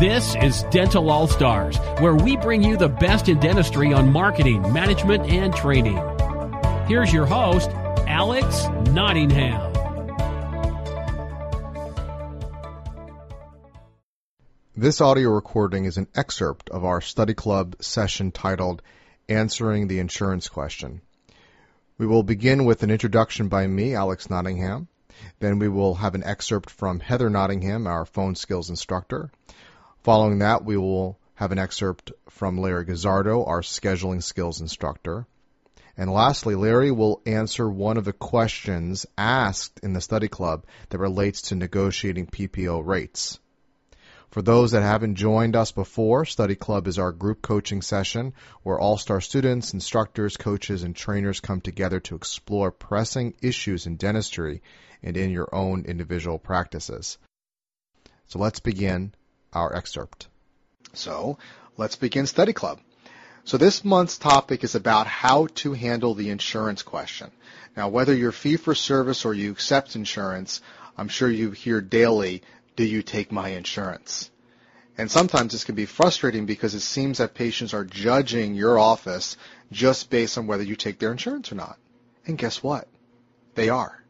This is Dental All Stars, where we bring you the best in dentistry on marketing, management, and training. Here's your host, Alex Nottingham. This audio recording is an excerpt of our study club session titled Answering the Insurance Question. We will begin with an introduction by me, Alex Nottingham. Then we will have an excerpt from Heather Nottingham, our phone skills instructor. Following that, we will have an excerpt from Larry Guzzardo, our scheduling skills instructor. And lastly, Larry will answer one of the questions asked in the study club that relates to negotiating PPO rates. For those that haven't joined us before, Study Club is our group coaching session where all star students, instructors, coaches, and trainers come together to explore pressing issues in dentistry and in your own individual practices. So let's begin our excerpt. So let's begin Study Club. So this month's topic is about how to handle the insurance question. Now, whether you're fee for service or you accept insurance, I'm sure you hear daily do you take my insurance? And sometimes this can be frustrating because it seems that patients are judging your office just based on whether you take their insurance or not. And guess what? They are.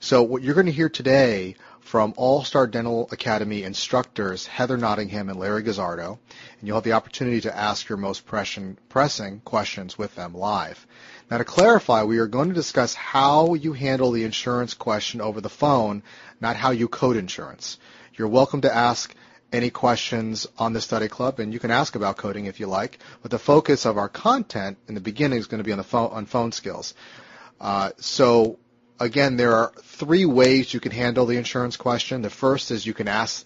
So what you're going to hear today from All Star Dental Academy instructors Heather Nottingham and Larry Guzzardo, and you'll have the opportunity to ask your most pressing, pressing questions with them live. Now to clarify, we are going to discuss how you handle the insurance question over the phone, not how you code insurance. You're welcome to ask any questions on the study club, and you can ask about coding if you like. But the focus of our content in the beginning is going to be on the phone on phone skills. Uh, so again, there are three ways you can handle the insurance question. The first is you can ask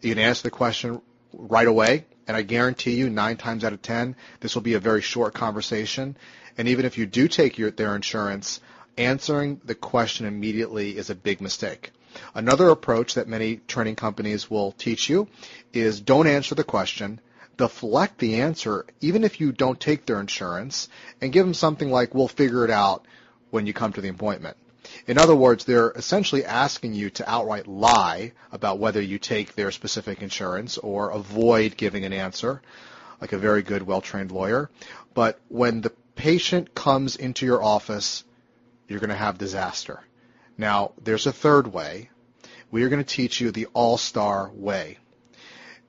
you can answer the question right away, and I guarantee you, nine times out of ten, this will be a very short conversation. And even if you do take your, their insurance, answering the question immediately is a big mistake. Another approach that many training companies will teach you is don't answer the question, deflect the answer even if you don't take their insurance, and give them something like, we'll figure it out when you come to the appointment. In other words, they're essentially asking you to outright lie about whether you take their specific insurance or avoid giving an answer, like a very good, well-trained lawyer. But when the patient comes into your office, you're going to have disaster. Now, there's a third way. We are going to teach you the all-star way.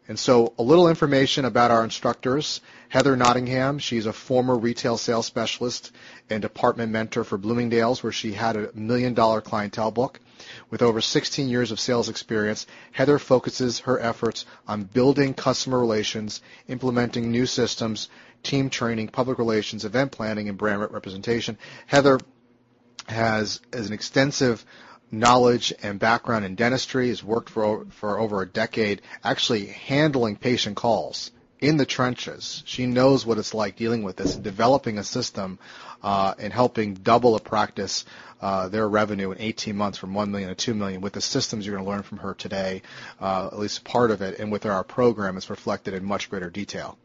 And so a little information about our instructors. Heather Nottingham, she's a former retail sales specialist and department mentor for Bloomingdale's where she had a million dollar clientele book. With over 16 years of sales experience, Heather focuses her efforts on building customer relations, implementing new systems, team training, public relations, event planning, and brand representation. Heather has, has an extensive knowledge and background in dentistry, has worked for, for over a decade actually handling patient calls in the trenches. She knows what it's like dealing with this developing a system uh, and helping double a practice uh, their revenue in 18 months from 1 million to 2 million with the systems you're going to learn from her today, uh, at least part of it, and with our program it's reflected in much greater detail.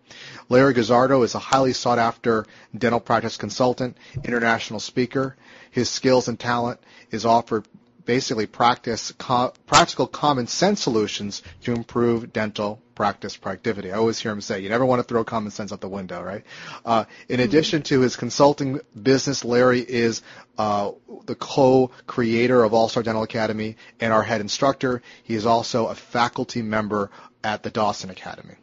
Larry Guzzardo is a highly sought after dental practice consultant, international speaker. His skills and talent is offered basically practice co- practical common sense solutions to improve dental practice productivity. I always hear him say, you never want to throw common sense out the window, right? Uh, in addition to his consulting business, Larry is uh, the co-creator of All Star Dental Academy and our head instructor. He is also a faculty member at the Dawson Academy.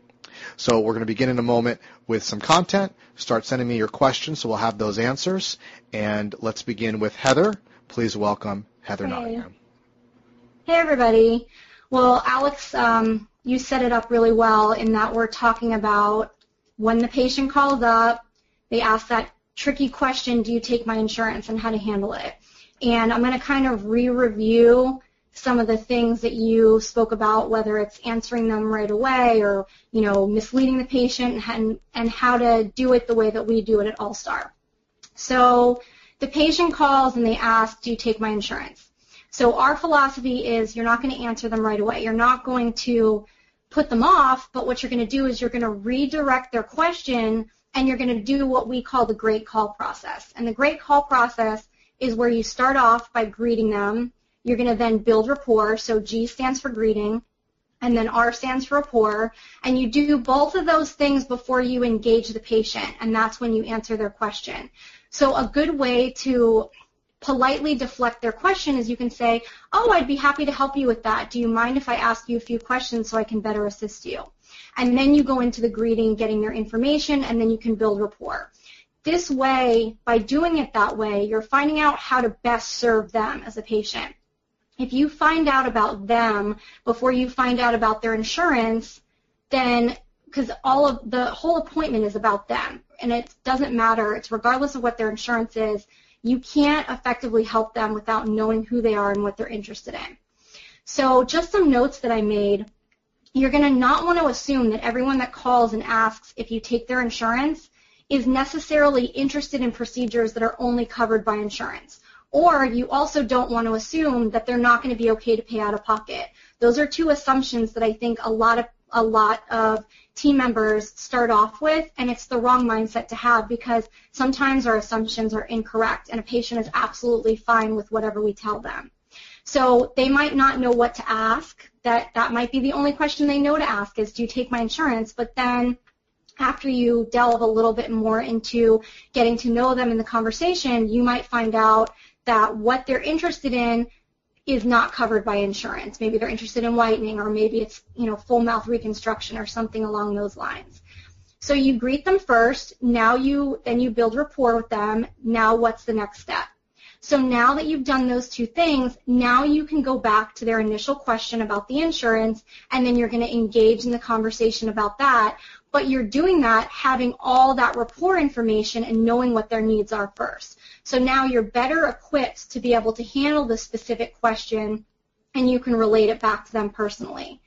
So we're going to begin in a moment with some content. Start sending me your questions so we'll have those answers. And let's begin with Heather. Please welcome Heather hey. Nottingham. Hey, everybody. Well, Alex, um, you set it up really well in that we're talking about when the patient calls up, they ask that tricky question, do you take my insurance, and how to handle it. And I'm going to kind of re-review some of the things that you spoke about, whether it's answering them right away or, you know, misleading the patient and, and how to do it the way that we do it at All Star. So the patient calls and they ask, do you take my insurance? So our philosophy is you're not going to answer them right away. You're not going to put them off, but what you're going to do is you're going to redirect their question and you're going to do what we call the great call process. And the great call process is where you start off by greeting them. You're going to then build rapport. So G stands for greeting. and then R stands for rapport, and you do both of those things before you engage the patient, and that's when you answer their question. So a good way to politely deflect their question is you can say, oh, I'd be happy to help you with that. Do you mind if I ask you a few questions so I can better assist you? And then you go into the greeting, getting their information, and then you can build rapport. This way, by doing it that way, you're finding out how to best serve them as a patient if you find out about them before you find out about their insurance, then because all of the whole appointment is about them and it doesn't matter, it's regardless of what their insurance is, you can't effectively help them without knowing who they are and what they're interested in. So just some notes that I made. You're going to not want to assume that everyone that calls and asks if you take their insurance is necessarily interested in procedures that are only covered by insurance. Or you also don't want to assume that they're not going to be okay to pay out of pocket. Those are two assumptions that I think a lot of a lot of team members start off with, and it's the wrong mindset to have because sometimes our assumptions are incorrect, and a patient is absolutely fine with whatever we tell them. So they might not know what to ask. That that might be the only question they know to ask is, "Do you take my insurance?" But then after you delve a little bit more into getting to know them in the conversation, you might find out that what they're interested in is not covered by insurance. Maybe they're interested in whitening or maybe it's, you know, full mouth reconstruction or something along those lines. So you greet them first, now you then you build rapport with them. Now what's the next step? So now that you've done those two things, now you can go back to their initial question about the insurance and then you're going to engage in the conversation about that. But you're doing that having all that rapport information and knowing what their needs are first. So now you're better equipped to be able to handle the specific question and you can relate it back to them personally.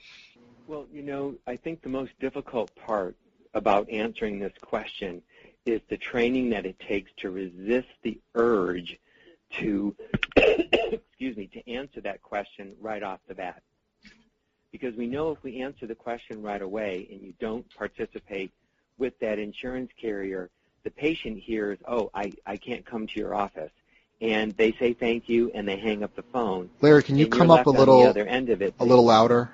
Well, you know, I think the most difficult part about answering this question is the training that it takes to resist the urge to, excuse me, to answer that question right off the bat. Because we know if we answer the question right away and you don't participate with that insurance carrier, the patient hears, oh, I, I can't come to your office. And they say thank you and they hang up the phone. Larry, can you come up a little, other end of it, a little louder?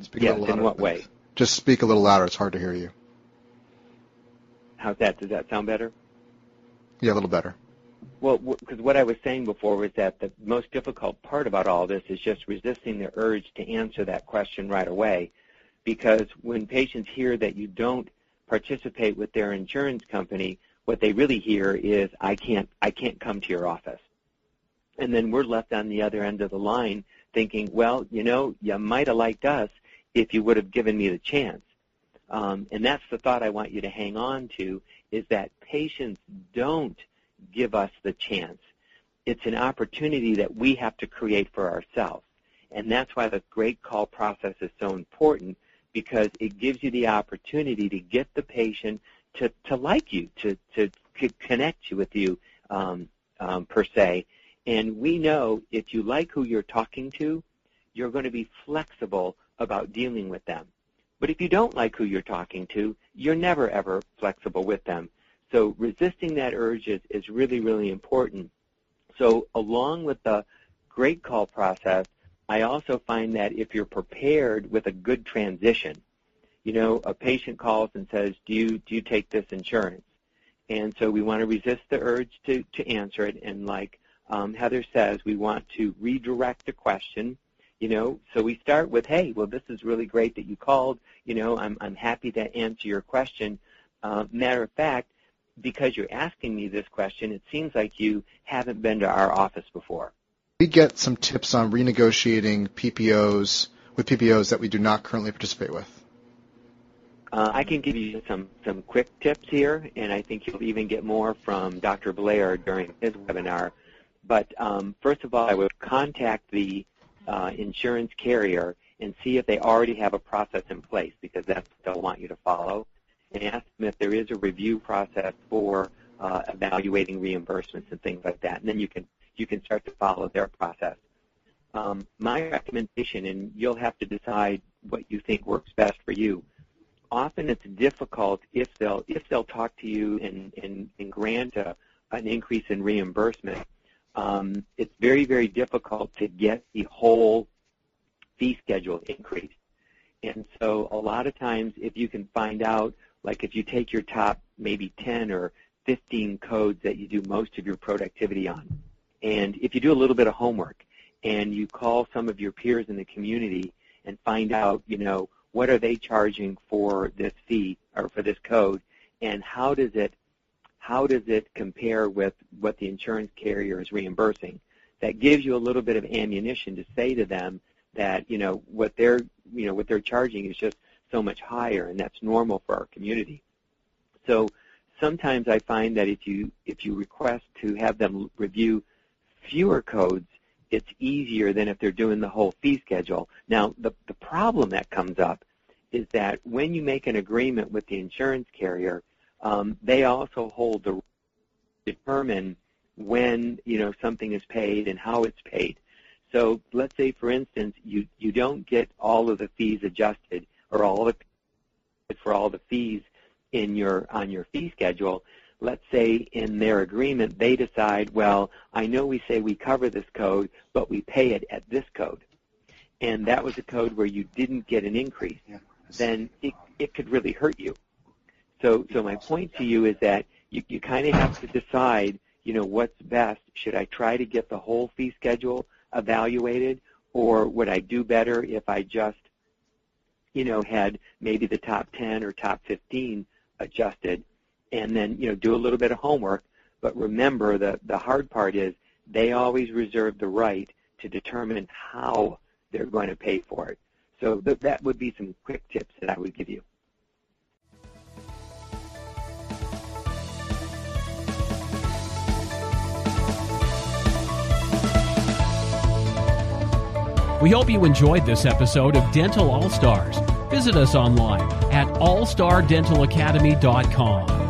Speak yes, in what way? Just speak a little louder. It's hard to hear you. How's that? Does that sound better? Yeah, a little better. Well, because what I was saying before was that the most difficult part about all this is just resisting the urge to answer that question right away. Because when patients hear that you don't participate with their insurance company, what they really hear is, I can't, I can't come to your office. And then we're left on the other end of the line thinking, well, you know, you might have liked us if you would have given me the chance. Um, and that's the thought I want you to hang on to is that patients don't give us the chance. It's an opportunity that we have to create for ourselves. And that's why the great call process is so important because it gives you the opportunity to get the patient to, to like you, to, to, connect you with you um, um, per se. And we know if you like who you're talking to, you're going to be flexible about dealing with them. But if you don't like who you're talking to, you're never ever flexible with them. So resisting that urge is, is really, really important. So along with the great call process, I also find that if you're prepared with a good transition, you know, a patient calls and says, do you, do you take this insurance? And so we want to resist the urge to, to answer it. And like um, Heather says, we want to redirect the question, you know, so we start with, hey, well, this is really great that you called. You know, I'm, I'm happy to answer your question. Uh, matter of fact, because you're asking me this question, it seems like you haven't been to our office before we get some tips on renegotiating PPOs with PPOs that we do not currently participate with? Uh, I can give you some, some quick tips here, and I think you'll even get more from Dr. Blair during his webinar. But um, first of all, I would contact the uh, insurance carrier and see if they already have a process in place, because that's what they'll want you to follow, and ask them if there is a review process for uh, evaluating reimbursements and things like that. And then you can you can start to follow their process. Um, my recommendation, and you'll have to decide what you think works best for you. Often it's difficult if they'll if they'll talk to you and, and, and grant a, an increase in reimbursement. Um, it's very very difficult to get the whole fee schedule increased. And so a lot of times if you can find out, like if you take your top maybe 10 or 15 codes that you do most of your productivity on, and if you do a little bit of homework and you call some of your peers in the community and find out, you know, what are they charging for this fee or for this code and how does it how does it compare with what the insurance carrier is reimbursing? That gives you a little bit of ammunition to say to them that, you know, what they're you know what they're charging is just so much higher and that's normal for our community. So sometimes I find that if you if you request to have them review fewer codes, it's easier than if they're doing the whole fee schedule. Now, the, the problem that comes up is that when you make an agreement with the insurance carrier, um, they also hold the determine when you know something is paid and how it's paid. So let's say, for instance, you you don't get all of the fees adjusted or all of for all the fees in your on your fee schedule let's say in their agreement they decide, well, I know we say we cover this code, but we pay it at this code. And that was a code where you didn't get an increase. Yeah. Then it, it could really hurt you. So, so my point to you is that you, you kind of have to decide, you know, what's best. Should I try to get the whole fee schedule evaluated, or would I do better if I just, you know, had maybe the top 10 or top 15 adjusted and then you know do a little bit of homework. But remember, the the hard part is they always reserve the right to determine how they're going to pay for it. So th- that would be some quick tips that I would give you. We hope you enjoyed this episode of Dental All Stars. Visit us online at allstardentalacademy.com.